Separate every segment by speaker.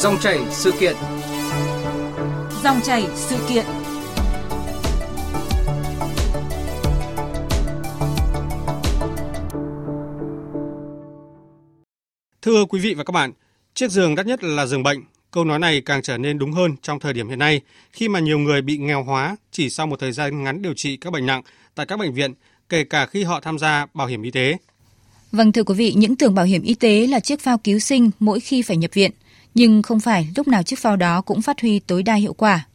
Speaker 1: Dòng chảy sự kiện.
Speaker 2: Dòng chảy sự kiện.
Speaker 3: Thưa quý vị và các bạn, chiếc giường đắt nhất là giường bệnh. Câu nói này càng trở nên đúng hơn trong thời điểm hiện nay, khi mà nhiều người bị nghèo hóa chỉ sau một thời gian ngắn điều trị các bệnh nặng tại các bệnh viện, kể cả khi họ tham gia bảo hiểm y tế.
Speaker 2: Vâng thưa quý vị, những tưởng bảo hiểm y tế là chiếc phao cứu sinh mỗi khi phải nhập viện, nhưng không phải lúc nào chiếc phao đó cũng phát huy tối đa hiệu quả.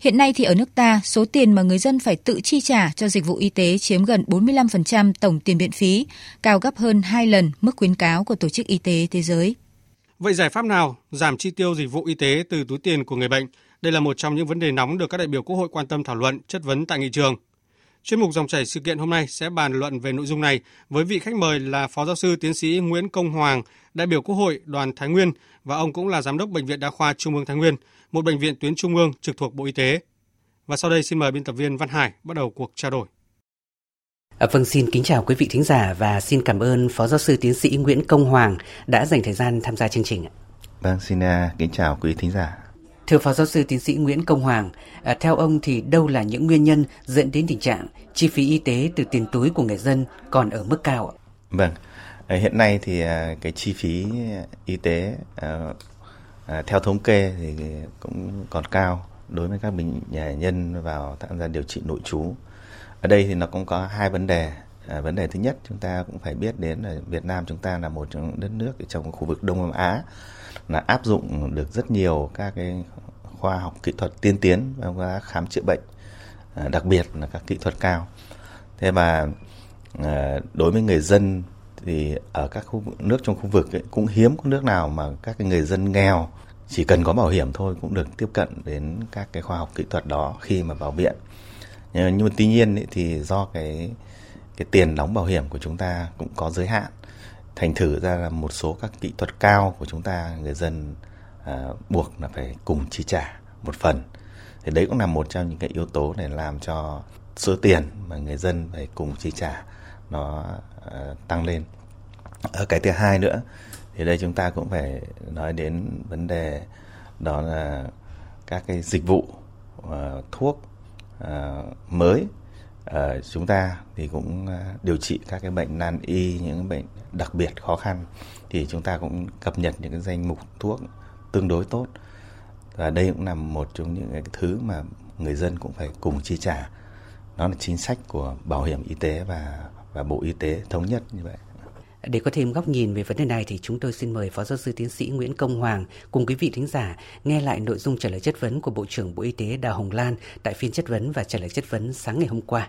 Speaker 2: Hiện nay thì ở nước ta, số tiền mà người dân phải tự chi trả cho dịch vụ y tế chiếm gần 45% tổng tiền viện phí, cao gấp hơn 2 lần mức khuyến cáo của Tổ chức Y tế Thế giới.
Speaker 3: Vậy giải pháp nào giảm chi tiêu dịch vụ y tế từ túi tiền của người bệnh? Đây là một trong những vấn đề nóng được các đại biểu Quốc hội quan tâm thảo luận, chất vấn tại nghị trường. Chuyên mục dòng chảy sự kiện hôm nay sẽ bàn luận về nội dung này với vị khách mời là Phó giáo sư tiến sĩ Nguyễn Công Hoàng, đại biểu Quốc hội đoàn Thái Nguyên và ông cũng là giám đốc bệnh viện đa khoa Trung ương Thái Nguyên, một bệnh viện tuyến trung ương trực thuộc Bộ Y tế. Và sau đây xin mời biên tập viên Văn Hải bắt đầu cuộc trao đổi.
Speaker 4: À, vâng, xin kính chào quý vị thính giả và xin cảm ơn Phó Giáo sư Tiến sĩ Nguyễn Công Hoàng đã dành thời gian tham gia chương trình.
Speaker 5: Vâng, xin uh, kính chào quý thính giả.
Speaker 4: Thưa Phó Giáo sư Tiến sĩ Nguyễn Công Hoàng, à, theo ông thì đâu là những nguyên nhân dẫn đến tình trạng chi phí y tế từ tiền túi của người dân còn ở mức cao ạ?
Speaker 5: Vâng, à, hiện nay thì à, cái chi phí y tế theo thống kê thì cũng còn cao đối với các bệnh nhân vào tham gia điều trị nội trú. Ở đây thì nó cũng có hai vấn đề. À, vấn đề thứ nhất chúng ta cũng phải biết đến là Việt Nam chúng ta là một trong đất nước trong khu vực Đông Nam Á là áp dụng được rất nhiều các cái khoa học kỹ thuật tiên tiến và khám chữa bệnh à, đặc biệt là các kỹ thuật cao. Thế mà à, đối với người dân thì ở các khu nước trong khu vực ấy, cũng hiếm có nước nào mà các cái người dân nghèo chỉ cần có bảo hiểm thôi cũng được tiếp cận đến các cái khoa học kỹ thuật đó khi mà vào viện. Nhưng mà tuy nhiên ấy, thì do cái cái tiền đóng bảo hiểm của chúng ta cũng có giới hạn thành thử ra là một số các kỹ thuật cao của chúng ta người dân à, buộc là phải cùng chi trả một phần. Thì đấy cũng là một trong những cái yếu tố để làm cho số tiền mà người dân phải cùng chi trả nó à, tăng lên. Ở cái thứ hai nữa thì đây chúng ta cũng phải nói đến vấn đề đó là các cái dịch vụ uh, thuốc uh, mới uh, chúng ta thì cũng uh, điều trị các cái bệnh nan y những bệnh đặc biệt khó khăn thì chúng ta cũng cập nhật những cái danh mục thuốc tương đối tốt. Và đây cũng là một trong những cái thứ mà người dân cũng phải cùng chi trả. Nó là chính sách của bảo hiểm y tế và và bộ y tế thống nhất như vậy
Speaker 4: để có thêm góc nhìn về vấn đề này thì chúng tôi xin mời Phó Giáo sư Tiến sĩ Nguyễn Công Hoàng cùng quý vị thính giả nghe lại nội dung trả lời chất vấn của Bộ trưởng Bộ Y tế Đào Hồng Lan tại phiên chất vấn và trả lời chất vấn sáng ngày hôm qua.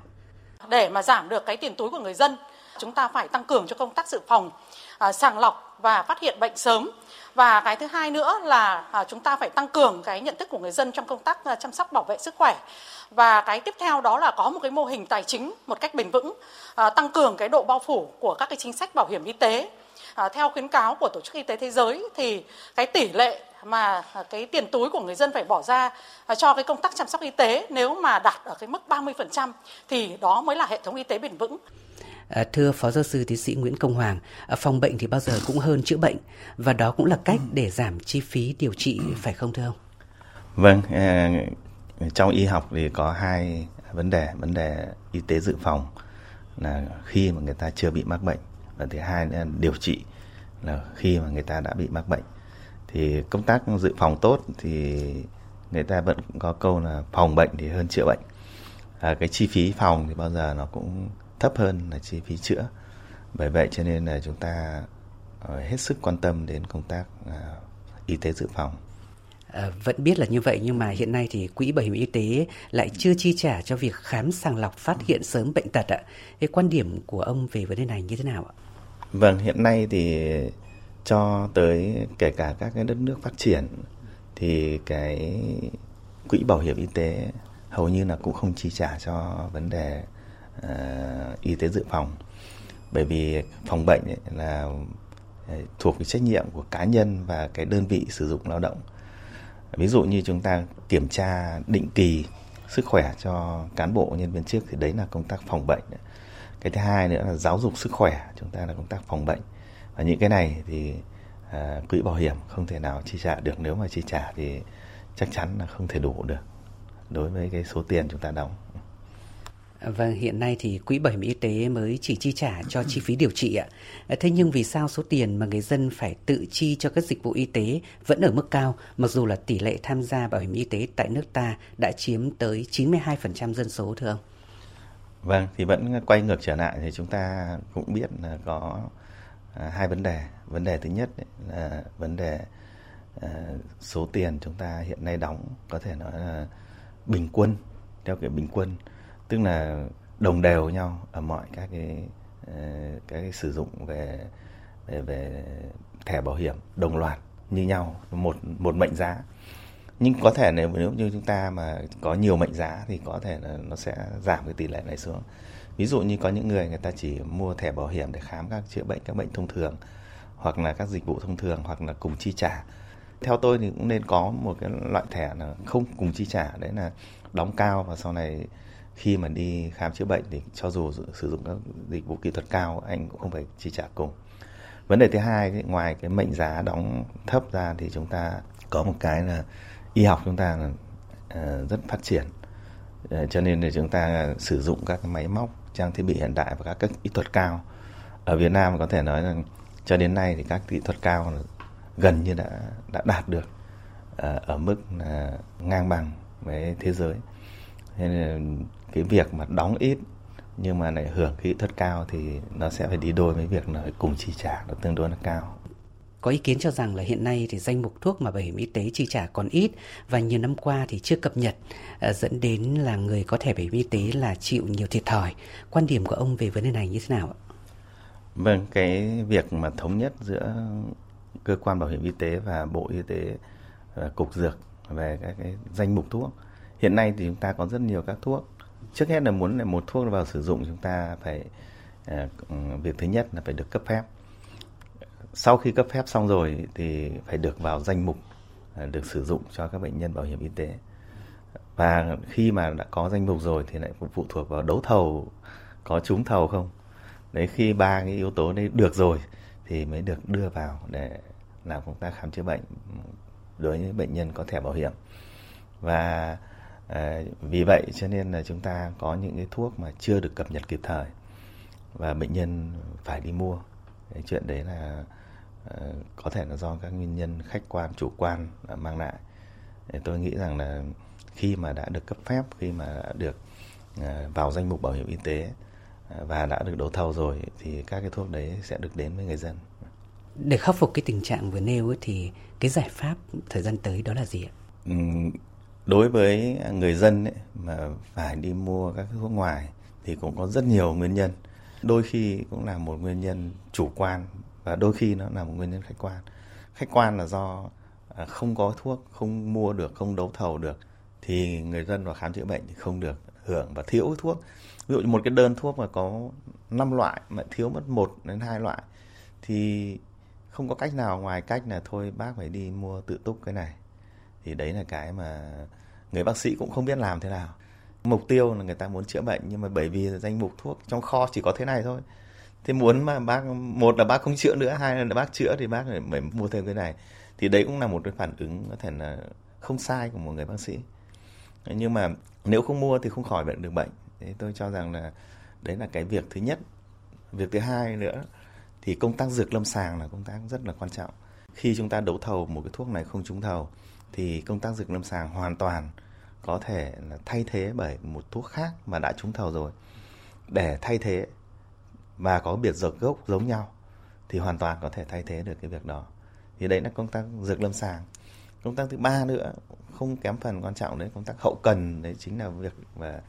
Speaker 6: Để mà giảm được cái tiền túi của người dân, chúng ta phải tăng cường cho công tác dự phòng, À, sàng lọc và phát hiện bệnh sớm. Và cái thứ hai nữa là à, chúng ta phải tăng cường cái nhận thức của người dân trong công tác à, chăm sóc bảo vệ sức khỏe. Và cái tiếp theo đó là có một cái mô hình tài chính một cách bền vững à, tăng cường cái độ bao phủ của các cái chính sách bảo hiểm y tế. À, theo khuyến cáo của tổ chức y tế thế giới thì cái tỷ lệ mà à, cái tiền túi của người dân phải bỏ ra cho cái công tác chăm sóc y tế nếu mà đạt ở cái mức 30% thì đó mới là hệ thống y tế bền vững.
Speaker 4: À, thưa Phó Giáo sư Tiến sĩ Nguyễn Công Hoàng, à, phòng bệnh thì bao giờ cũng hơn chữa bệnh và đó cũng là cách để giảm chi phí điều trị phải không thưa ông?
Speaker 5: Vâng, à, trong y học thì có hai vấn đề, vấn đề y tế dự phòng là khi mà người ta chưa bị mắc bệnh và thứ hai là điều trị là khi mà người ta đã bị mắc bệnh. Thì công tác dự phòng tốt thì người ta vẫn có câu là phòng bệnh thì hơn chữa bệnh. À, cái chi phí phòng thì bao giờ nó cũng thấp hơn là chi phí chữa bởi vậy cho nên là chúng ta ờ, hết sức quan tâm đến công tác à, y tế dự phòng
Speaker 4: À, vẫn biết là như vậy nhưng mà hiện nay thì quỹ bảo hiểm y tế lại chưa chi trả cho việc khám sàng lọc phát hiện sớm bệnh tật ạ. Cái quan điểm của ông về vấn đề này như thế nào ạ?
Speaker 5: Vâng, hiện nay thì cho tới kể cả các cái đất nước phát triển thì cái quỹ bảo hiểm y tế hầu như là cũng không chi trả cho vấn đề uh, y tế dự phòng. Bởi vì phòng bệnh ấy là ờ, thuộc cái trách nhiệm của cá nhân và cái đơn vị sử dụng lao động. Ví dụ như chúng ta kiểm tra định kỳ sức khỏe cho cán bộ nhân viên trước thì đấy là công tác phòng bệnh. Cái thứ hai nữa là giáo dục sức khỏe chúng ta là công tác phòng bệnh. Và những cái này thì à, quỹ bảo hiểm không thể nào chi trả được. Nếu mà chi trả thì chắc chắn là không thể đủ được đối với cái số tiền chúng ta đóng.
Speaker 4: Ờ, vâng, hiện nay thì quỹ bảo hiểm y tế mới chỉ chi trả cho chi phí điều trị ạ. Ờ, thế nhưng vì sao số tiền mà người dân phải tự chi cho các dịch vụ y tế vẫn ở mức cao, mặc dù là tỷ lệ tham gia bảo hiểm y tế tại nước ta đã chiếm tới 92% dân số thưa ông?
Speaker 5: Vâng, thì vẫn quay ngược trở lại thì chúng ta cũng biết là có à, hai vấn đề. Vấn đề thứ nhất là vấn đề à, số tiền chúng ta hiện nay đóng có thể nói là bình quân theo kiểu bình quân tức là đồng đều nhau ở mọi các cái ờ, các cái sử dụng về về về thẻ bảo hiểm đồng loạt như nhau, một một mệnh giá. Nhưng có thể nếu nếu như chúng ta mà có nhiều mệnh giá thì có thể là nó sẽ giảm cái tỷ lệ này xuống. Ví dụ như có những người người ta chỉ mua thẻ bảo hiểm để khám các chữa bệnh, các bệnh thông thường, hoặc là các dịch vụ thông thường, hoặc là cùng chi trả. Theo tôi thì cũng nên có một cái loại thẻ là không cùng chi trả, đấy là đóng cao và sau này khi mà đi khám chữa bệnh thì cho dù sử dụng các dịch vụ kỹ thuật cao anh cũng không phải chi trả cùng. Vấn đề thứ hai ngoài cái mệnh giá đóng thấp ra thì chúng ta có một cái là y học chúng ta là ờ, rất phát triển. Ờ, cho nên là chúng ta sử dụng các máy móc trang thiết bị hiện đại và các, các kỹ thuật cao. Ở Việt Nam có thể nói là cho đến nay thì các kỹ thuật cao là gần như đã đã đạt được ờ, ở mức là ngang bằng với thế giới nên là cái việc mà đóng ít nhưng mà lại hưởng kỹ thuật cao thì nó sẽ phải đi đôi với việc là cùng chi trả nó tương đối là cao.
Speaker 4: Có ý kiến cho rằng là hiện nay thì danh mục thuốc mà bảo hiểm y tế chi trả còn ít và nhiều năm qua thì chưa cập nhật à, dẫn đến là người có thẻ bảo hiểm y tế là chịu nhiều thiệt thòi. Quan điểm của ông về vấn đề này như thế nào ạ?
Speaker 5: Vâng, cái việc mà thống nhất giữa cơ quan bảo hiểm y tế và bộ y tế và cục dược về các cái danh mục thuốc. Hiện nay thì chúng ta có rất nhiều các thuốc. Trước hết là muốn là một thuốc vào sử dụng chúng ta phải à, việc thứ nhất là phải được cấp phép. Sau khi cấp phép xong rồi thì phải được vào danh mục à, được sử dụng cho các bệnh nhân bảo hiểm y tế. Và khi mà đã có danh mục rồi thì lại phụ thuộc vào đấu thầu, có trúng thầu không? Đấy, khi ba cái yếu tố đấy được rồi thì mới được đưa vào để làm công tác khám chữa bệnh đối với bệnh nhân có thẻ bảo hiểm. Và À, vì vậy cho nên là chúng ta có những cái thuốc mà chưa được cập nhật kịp thời và bệnh nhân phải đi mua. Cái chuyện đấy là à, có thể là do các nguyên nhân khách quan, chủ quan mang lại. Tôi nghĩ rằng là khi mà đã được cấp phép, khi mà đã được à, vào danh mục bảo hiểm y tế và đã được đấu thầu rồi thì các cái thuốc đấy sẽ được đến với người dân.
Speaker 4: Để khắc phục cái tình trạng vừa nêu ấy, thì cái giải pháp thời gian tới đó là gì ạ?
Speaker 5: Đối với người dân ấy, mà phải đi mua các thuốc ngoài thì cũng có rất nhiều nguyên nhân. Đôi khi cũng là một nguyên nhân chủ quan và đôi khi nó là một nguyên nhân khách quan. Khách quan là do à, không có thuốc không mua được không đấu thầu được thì người dân vào khám chữa bệnh thì không được hưởng và thiếu thuốc. Ví dụ như một cái đơn thuốc mà có 5 loại mà thiếu mất một đến hai loại thì không có cách nào ngoài cách là thôi bác phải đi mua tự túc cái này thì đấy là cái mà người bác sĩ cũng không biết làm thế nào. Mục tiêu là người ta muốn chữa bệnh nhưng mà bởi vì danh mục thuốc trong kho chỉ có thế này thôi. Thế muốn mà bác một là bác không chữa nữa hai là bác chữa thì bác phải, mua thêm cái này. Thì đấy cũng là một cái phản ứng có thể là không sai của một người bác sĩ. Nhưng mà nếu không mua thì không khỏi bệnh được bệnh. Thế tôi cho rằng là đấy là cái việc thứ nhất. Việc thứ hai nữa thì công tác dược lâm sàng là công tác rất là quan trọng. Khi chúng ta đấu thầu một cái thuốc này không trúng thầu thì công tác dược lâm sàng hoàn toàn có thể là thay thế bởi một thuốc khác mà đã trúng thầu rồi. Để thay thế và có biệt dược gốc giống nhau thì hoàn toàn có thể thay thế được cái việc đó. Thì đấy là công tác dược lâm sàng. Công tác thứ ba nữa, không kém phần quan trọng đấy, công tác hậu cần đấy chính là việc và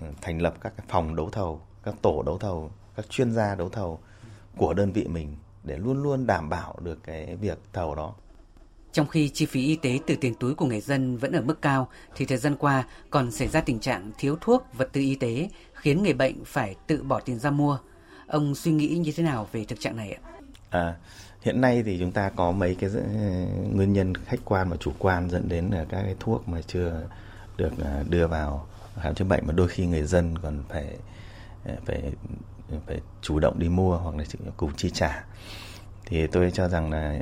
Speaker 5: ừ, thành lập các phòng đấu thầu, các tổ đấu thầu, các chuyên gia đấu thầu của đơn vị mình để luôn luôn đảm bảo được cái việc thầu đó
Speaker 4: trong khi chi phí y tế từ tiền túi của người dân vẫn ở mức cao, thì thời gian qua còn xảy ra tình trạng thiếu thuốc, vật tư y tế, khiến người bệnh phải tự bỏ tiền ra mua. Ông suy nghĩ như thế nào về thực trạng này ạ?
Speaker 5: À, hiện nay thì chúng ta có mấy cái nguyên nhân khách quan và chủ quan dẫn đến là các cái thuốc mà chưa được à, đưa vào khám chữa bệnh mà đôi khi người dân còn phải à, phải phải chủ động đi mua hoặc là cùng chi trả thì tôi cho rằng là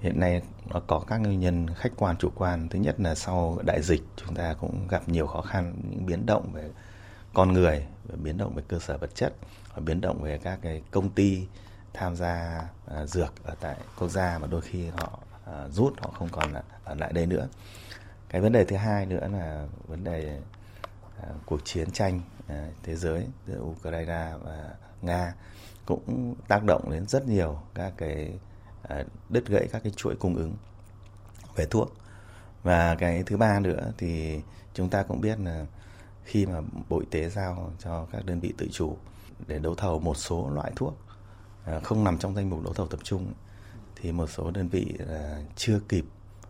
Speaker 5: hiện nay nó có các nguyên nhân khách quan chủ quan. Thứ nhất là sau đại dịch chúng ta cũng gặp nhiều khó khăn những biến động về con người về biến động về cơ sở vật chất và biến động về các cái công ty tham gia à, dược ở tại quốc gia mà đôi khi họ à, rút họ không còn là, ở lại đây nữa. Cái vấn đề thứ hai nữa là vấn đề à, cuộc chiến tranh à, thế giới giữa Ukraine và Nga cũng tác động đến rất nhiều các cái À, đứt gãy các cái chuỗi cung ứng về thuốc. Và cái thứ ba nữa thì chúng ta cũng biết là khi mà bộ y tế giao cho các đơn vị tự chủ để đấu thầu một số loại thuốc à, không nằm trong danh mục đấu thầu tập trung, thì một số đơn vị là chưa kịp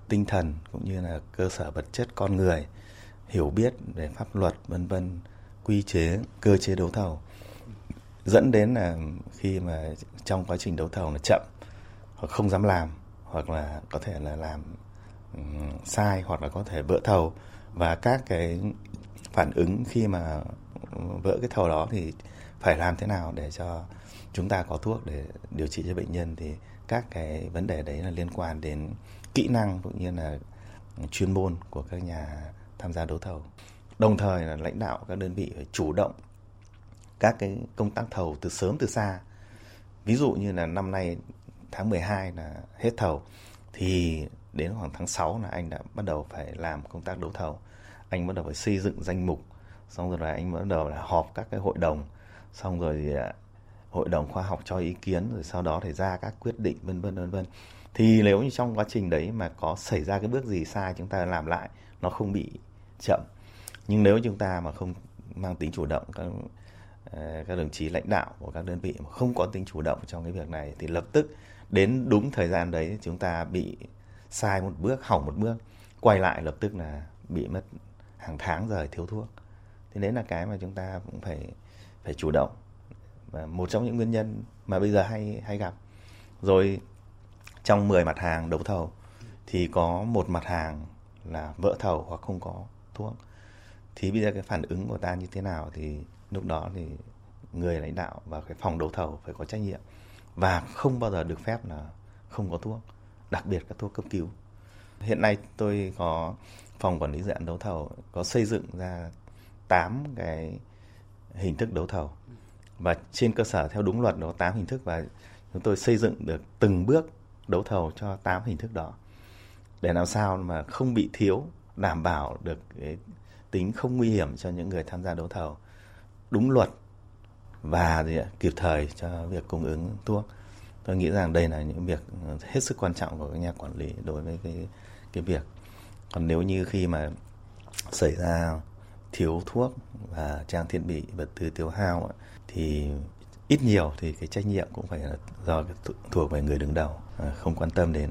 Speaker 5: tinh thần cũng như là cơ sở vật chất con người hiểu biết về pháp luật, vân vân, quy chế, cơ chế đấu thầu, dẫn đến là khi mà trong quá trình đấu thầu là chậm hoặc không dám làm, hoặc là có thể là làm ừ, sai hoặc là có thể vỡ thầu. Và các cái phản ứng khi mà vỡ cái thầu đó thì phải làm thế nào để cho chúng ta có thuốc để điều trị cho bệnh nhân, thì các cái vấn đề đấy là liên quan đến kỹ năng cũng như là chuyên môn của các nhà tham gia đấu thầu. Đồng thời là lãnh đạo các đơn vị phải chủ động các cái công tác thầu từ sớm từ xa. Ví dụ như là năm nay tháng 12 là hết thầu, thì đến khoảng tháng 6 là anh đã bắt đầu phải làm công tác đấu thầu. Anh bắt đầu phải xây dựng danh mục, xong rồi là anh bắt đầu là họp các cái hội đồng, xong rồi thì hội đồng khoa học cho ý kiến, rồi sau đó thì ra các quyết định, vân vân vân vân. Thì nếu như trong quá trình đấy mà có xảy ra cái bước gì sai, chúng ta làm lại, nó không bị chậm. Nhưng nếu chúng ta mà không mang tính chủ động, các à, các đồng chí lãnh đạo của các đơn vị mà không có tính chủ động trong cái việc này, thì lập tức đến đúng thời gian đấy chúng ta bị sai một bước, hỏng một bước, quay lại lập tức là bị mất hàng tháng rồi thiếu thuốc. Thì đấy là cái mà chúng ta cũng phải phải chủ động. Và một trong những nguyên nhân mà bây giờ hay hay gặp. Rồi trong 10 mặt hàng đấu thầu thì có một mặt hàng là vỡ thầu hoặc không có thuốc. Thì bây giờ cái phản ứng của ta như thế nào thì lúc đó thì người lãnh đạo và cái phòng đấu thầu phải có trách nhiệm và không bao giờ được phép là không có thuốc, đặc biệt các thuốc cấp cứu. Hiện nay tôi có phòng quản lý dự án đấu thầu, có xây dựng ra 8 cái hình thức đấu thầu. Và trên cơ sở theo đúng luật đó 8 hình thức và chúng tôi xây dựng được từng bước đấu thầu cho 8 hình thức đó. Để làm sao mà không bị thiếu, đảm bảo được cái tính không nguy hiểm cho những người tham gia đấu thầu. Đúng luật và gì ạ, à, kịp thời cho việc cung ứng thuốc. Tôi nghĩ rằng đây là những việc ờ, hết sức quan trọng của các nhà quản lý đối với cái cái việc. Còn nếu như khi mà xảy ra thiếu thuốc và trang thiết bị vật tư tiêu hao thì ít nhiều thì cái trách nhiệm cũng phải là do thuộc về người đứng đầu à, không quan tâm đến.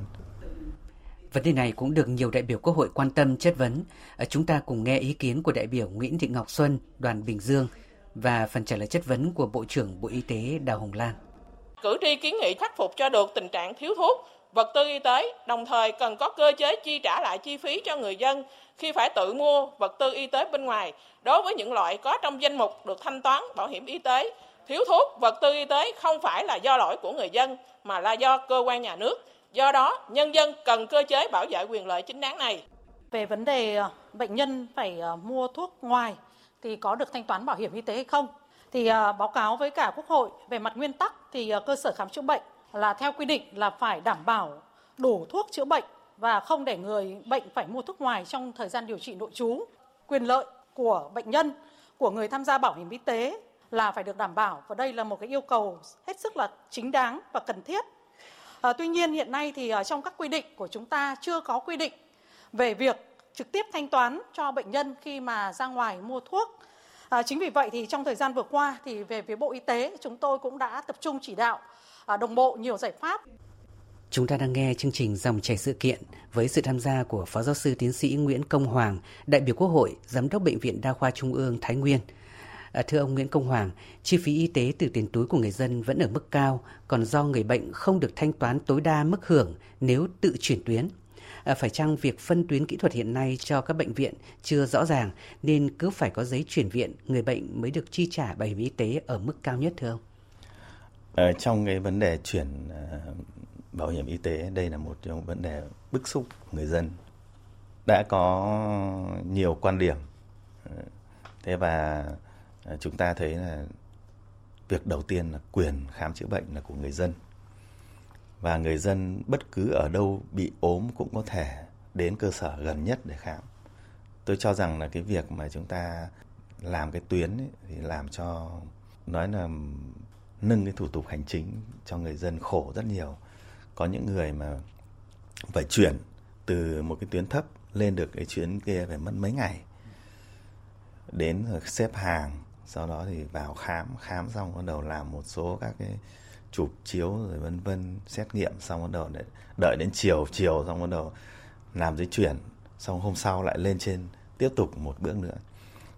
Speaker 4: Vấn đề này cũng được nhiều đại biểu Quốc hội quan tâm chất vấn. Ờ, chúng ta cùng nghe ý kiến của đại biểu Nguyễn Thị Ngọc Xuân, đoàn Bình Dương và phần trả lời chất vấn của Bộ trưởng Bộ Y tế Đào Hồng Lan.
Speaker 1: Cử tri kiến nghị khắc phục cho được tình trạng thiếu thuốc, vật tư y tế, đồng thời cần có cơ chế chi trả lại chi phí cho người dân khi phải tự mua vật tư y tế bên ngoài đối với những loại có trong danh mục được thanh toán bảo hiểm y tế. Thiếu thuốc, vật tư y tế không phải là do lỗi của người dân mà là do cơ quan nhà nước. Do đó, nhân dân cần cơ chế bảo vệ quyền lợi chính đáng này.
Speaker 6: Về vấn đề ờ, bệnh nhân phải ờ, mua thuốc ngoài thì có được thanh toán bảo hiểm y tế hay không? Thì à, báo cáo với cả Quốc hội về mặt nguyên tắc thì à, cơ sở khám chữa bệnh là theo quy định là phải đảm bảo đủ thuốc chữa bệnh và không để người bệnh phải mua thuốc ngoài trong thời gian điều trị nội trú. Quyền lợi của bệnh nhân, của người tham gia bảo hiểm y tế là phải được đảm bảo và đây là một cái yêu cầu hết sức là chính đáng và cần thiết. À, tuy nhiên hiện nay thì ở trong các quy định của chúng ta chưa có quy định về việc trực tiếp thanh toán cho bệnh nhân khi mà ra ngoài mua thuốc. À, chính vì vậy thì trong thời gian vừa qua thì về phía Bộ Y tế chúng tôi cũng đã tập trung chỉ đạo à, đồng bộ nhiều giải pháp.
Speaker 4: Chúng ta đang nghe chương trình Dòng chảy sự kiện với sự tham gia của Phó Giáo sư Tiến sĩ Nguyễn Công Hoàng, đại biểu Quốc hội, Giám đốc Bệnh viện Đa khoa Trung ương Thái Nguyên. À, thưa ông Nguyễn Công Hoàng, chi phí y tế từ tiền túi của người dân vẫn ở mức cao, còn do người bệnh không được thanh toán tối đa mức hưởng nếu tự chuyển tuyến. À, phải chăng việc phân tuyến kỹ thuật hiện nay cho các bệnh viện chưa rõ ràng nên cứ phải có giấy chuyển viện, người bệnh mới được chi trả bảo hiểm y tế ở mức cao nhất thưa ông?
Speaker 5: Ở trong cái vấn đề chuyển ờ, bảo hiểm y tế, đây là một trong vấn đề bức xúc người dân đã có nhiều quan điểm ờ, thế và chúng ta thấy là việc đầu tiên là quyền khám chữa bệnh là của người dân và người dân bất cứ ở đâu bị ốm cũng có thể đến cơ sở gần nhất để khám. Tôi cho rằng là cái việc mà chúng ta làm cái tuyến ấy, thì làm cho nói là nâng cái thủ tục hành chính cho người dân khổ rất nhiều. Có những người mà phải chuyển từ một cái tuyến thấp lên được cái chuyến kia phải mất mấy ngày. Đến rồi xếp hàng sau đó thì vào khám khám xong bắt đầu làm một số các cái chụp chiếu rồi vân vân, xét nghiệm xong bắt đầu để đợi đến chiều chiều xong bắt đầu làm giấy chuyển xong hôm sau lại lên trên tiếp tục một bước nữa.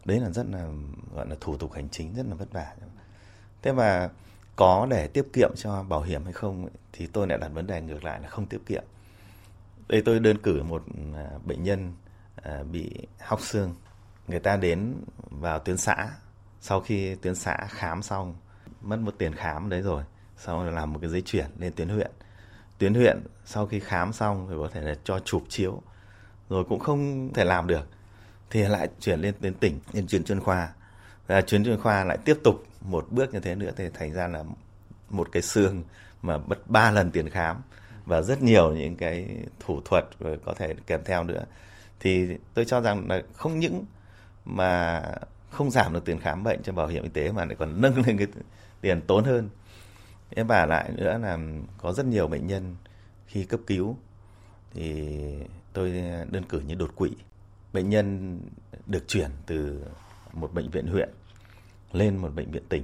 Speaker 5: Đấy là rất là, gọi là, thủ tục hành chính rất là vất vả. Thế mà có để tiết kiệm cho bảo hiểm hay không thì tôi lại đặt vấn đề ngược lại là không tiết kiệm. Đây tôi đơn cử một à, bệnh nhân à, bị hóc xương. Người ta đến vào tuyến xã, sau khi tuyến xã khám xong, mất một tiền khám đấy rồi sau rồi làm một cái giấy chuyển lên tuyến huyện. Tuyến huyện sau khi khám xong thì có thể là cho chụp chiếu, rồi cũng không thể làm được. Thì lại chuyển lên đến tỉnh, lên chuyên chuyên khoa. Và chuyên chuyên khoa lại tiếp tục một bước như thế nữa thì thành ra là một cái xương mà mất ba lần tiền khám. Và rất nhiều những cái thủ thuật có thể kèm theo nữa. Thì tôi cho rằng là không những mà không giảm được tiền khám bệnh cho bảo hiểm y tế mà lại còn nâng lên cái tiền tốn hơn thế và lại nữa là có rất nhiều bệnh nhân khi cấp cứu thì tôi đơn cử như đột quỵ. Bệnh nhân được chuyển từ một bệnh viện huyện lên một bệnh viện tỉnh.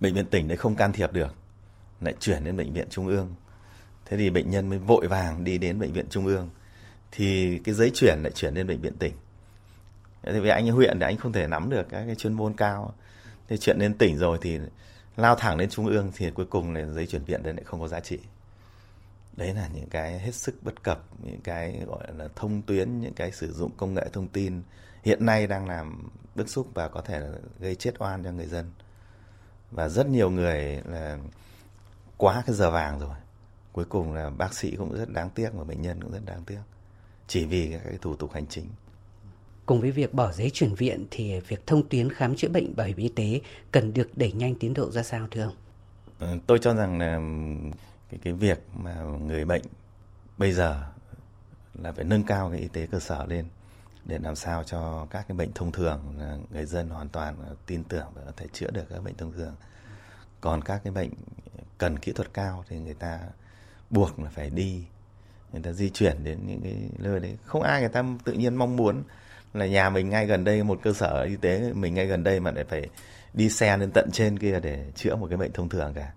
Speaker 5: Bệnh viện tỉnh đấy không can thiệp được, lại chuyển đến bệnh viện trung ương. Thế thì bệnh nhân mới vội vàng đi đến bệnh viện trung ương. Thì cái giấy chuyển lại chuyển lên bệnh viện tỉnh. Thế vì anh huyện thì anh không thể nắm được các cái chuyên môn cao. Thì chuyện lên tỉnh rồi thì lao thẳng đến trung ương thì cuối cùng là giấy chuyển viện đấy lại không có giá trị. Đấy là những cái hết sức bất cập, những cái gọi là thông tuyến, những cái sử dụng công nghệ thông tin hiện nay đang làm bức xúc và có thể là gây chết oan cho người dân. Và rất nhiều người là quá cái giờ vàng rồi. Cuối cùng là bác sĩ cũng rất đáng tiếc và bệnh nhân cũng rất đáng tiếc. Chỉ vì các cái thủ tục hành chính.
Speaker 4: Cùng với việc bỏ giấy chuyển viện thì việc thông tuyến khám chữa bệnh bảo hiểm y tế cần được đẩy nhanh tiến độ ra sao, thưa ông?
Speaker 5: Ờ, tôi cho rằng là cái cái việc mà người bệnh bây giờ là phải nâng cao cái y tế cơ sở lên để làm sao cho các cái bệnh thông thường người dân hoàn toàn tin tưởng và có thể chữa được các bệnh thông thường. Còn các cái bệnh cần kỹ thuật cao thì người ta buộc là phải đi, người ta di chuyển đến những cái nơi đấy không ai người ta tự nhiên mong muốn là nhà mình ngay gần đây, một cơ sở y tế mình ngay gần đây mà lại phải đi xe lên tận trên kia để chữa một cái bệnh thông thường cả.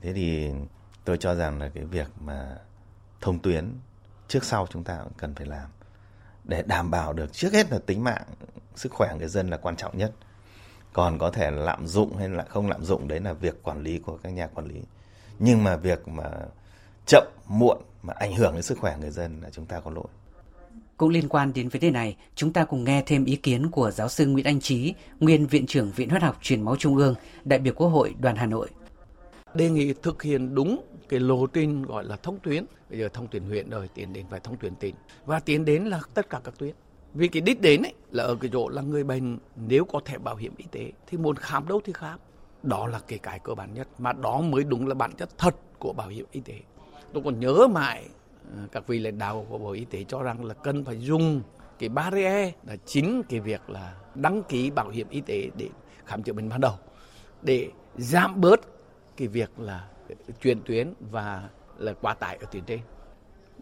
Speaker 5: Thế thì tôi cho rằng là cái việc mà thông tuyến trước sau chúng ta cũng cần phải làm để đảm bảo được trước hết là tính mạng, sức khỏe người dân là quan trọng nhất. Còn có thể lạm dụng hay là không lạm dụng, đấy là việc quản lý của các nhà quản lý. Nhưng mà việc mà chậm, muộn mà ảnh hưởng đến sức khỏe người dân là chúng ta có lỗi
Speaker 4: cũng liên quan đến vấn đề này, chúng ta cùng nghe thêm ý kiến của giáo sư Nguyễn Anh Trí, nguyên Viện trưởng Viện Huyết học Truyền máu Trung ương, đại biểu Quốc hội đoàn Hà Nội.
Speaker 7: Đề nghị thực hiện đúng cái lộ trình gọi là thông tuyến. Bây giờ thông tuyến huyện rồi, tiến đến phải thông tuyến tỉnh. Và tiến đến là tất cả các tuyến. Vì cái đích đến ấy là ở cái chỗ là người bệnh nếu có thẻ bảo hiểm y tế thì muốn khám đâu thì khám. Đó là cái cái cơ bản nhất mà đó mới đúng là bản chất thật của bảo hiểm y tế. Tôi còn nhớ mãi các vị lãnh đạo của Bộ Y tế cho rằng là cần phải dùng cái barrier là chính cái việc là đăng ký bảo hiểm y tế để khám chữa bệnh ban đầu để giảm bớt cái việc là chuyển tuyến và là quá tải ở tuyến trên.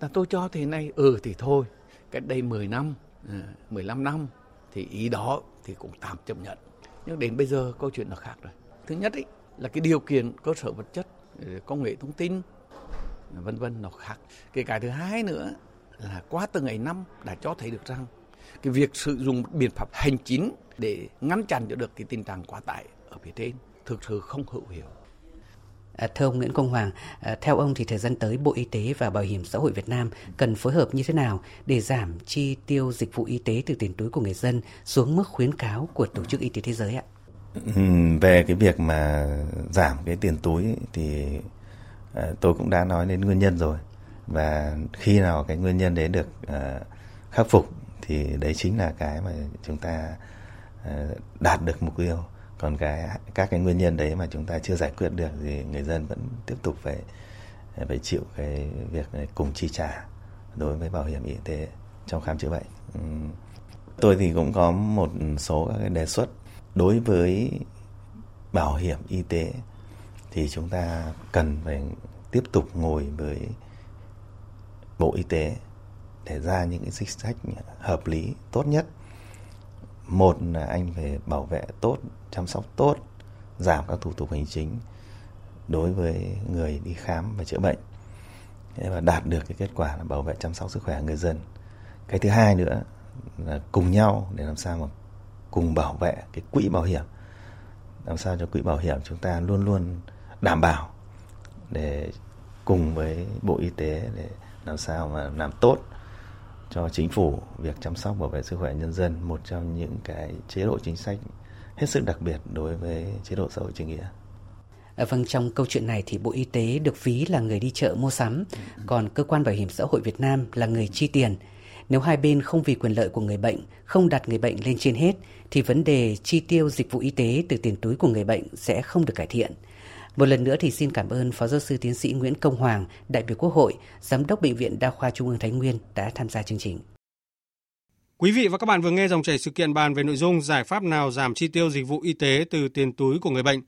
Speaker 7: Là tôi cho thế này, ừ thì thôi, cách đây 10 năm, ờ, 15 năm thì ý đó thì cũng tạm chấp nhận. Nhưng đến bây giờ câu chuyện nó khác rồi. Thứ nhất ý, là cái điều kiện cơ sở vật chất, ờ, công nghệ thông tin, vân vân nó khác cái cái thứ hai nữa là qua từng ngày năm đã cho thấy được rằng cái việc sử dụng biện pháp hành chính để ngăn chặn được cái tình trạng quá tải ở phía trên thực sự không hữu hiệu.
Speaker 4: À, thưa ông Nguyễn Công Hoàng, à, theo ông thì thời gian tới Bộ Y tế và Bảo hiểm xã hội Việt Nam cần phối hợp như thế nào để giảm chi tiêu dịch vụ y tế từ tiền túi của người dân xuống mức khuyến cáo của Tổ chức Y tế Thế giới ạ?
Speaker 5: Về cái việc mà giảm cái tiền túi thì Ờ, tôi cũng đã nói đến nguyên nhân rồi và khi nào cái nguyên nhân đấy được ờ, khắc phục thì đấy chính là cái mà chúng ta ờ, đạt được mục tiêu còn cái, các cái nguyên nhân đấy mà chúng ta chưa giải quyết được thì người dân vẫn tiếp tục phải phải chịu cái việc cùng chi trả đối với bảo hiểm y tế trong khám chữa bệnh. Tôi thì cũng có một số các cái đề xuất đối với bảo hiểm y tế thì chúng ta cần phải tiếp tục ngồi với Bộ Y tế để ra những cái chính sách hợp lý tốt nhất. Một là anh phải bảo vệ tốt, chăm sóc tốt, giảm các thủ tục hành chính đối với người đi khám và chữa bệnh và đạt được cái kết quả là bảo vệ chăm sóc sức khỏe người dân. Cái thứ hai nữa là cùng nhau để làm sao mà cùng bảo vệ cái quỹ bảo hiểm làm sao cho quỹ bảo hiểm chúng ta luôn luôn đảm bảo để cùng với bộ y tế để làm sao mà làm tốt cho chính phủ việc chăm sóc bảo vệ sức khỏe nhân dân một trong những cái chế độ chính sách hết sức đặc biệt đối với chế độ xã hội chủ nghĩa.
Speaker 4: À, vâng, trong câu chuyện này thì Bộ Y tế được ví là người đi chợ mua sắm, còn cơ quan bảo hiểm xã hội Việt Nam là người chi tiền. Nếu hai bên không vì quyền lợi của người bệnh, không đặt người bệnh lên trên hết, thì vấn đề chi tiêu dịch vụ y tế từ tiền túi của người bệnh sẽ không được cải thiện. Một lần nữa thì xin cảm ơn Phó Giáo sư Tiến sĩ Nguyễn Công Hoàng, đại biểu Quốc hội, Giám đốc Bệnh viện Đa khoa Trung ương Thái Nguyên đã tham gia chương trình.
Speaker 3: Quý vị và các bạn vừa nghe dòng chảy sự kiện bàn về nội dung giải pháp nào giảm chi tiêu dịch vụ y tế từ tiền túi của người bệnh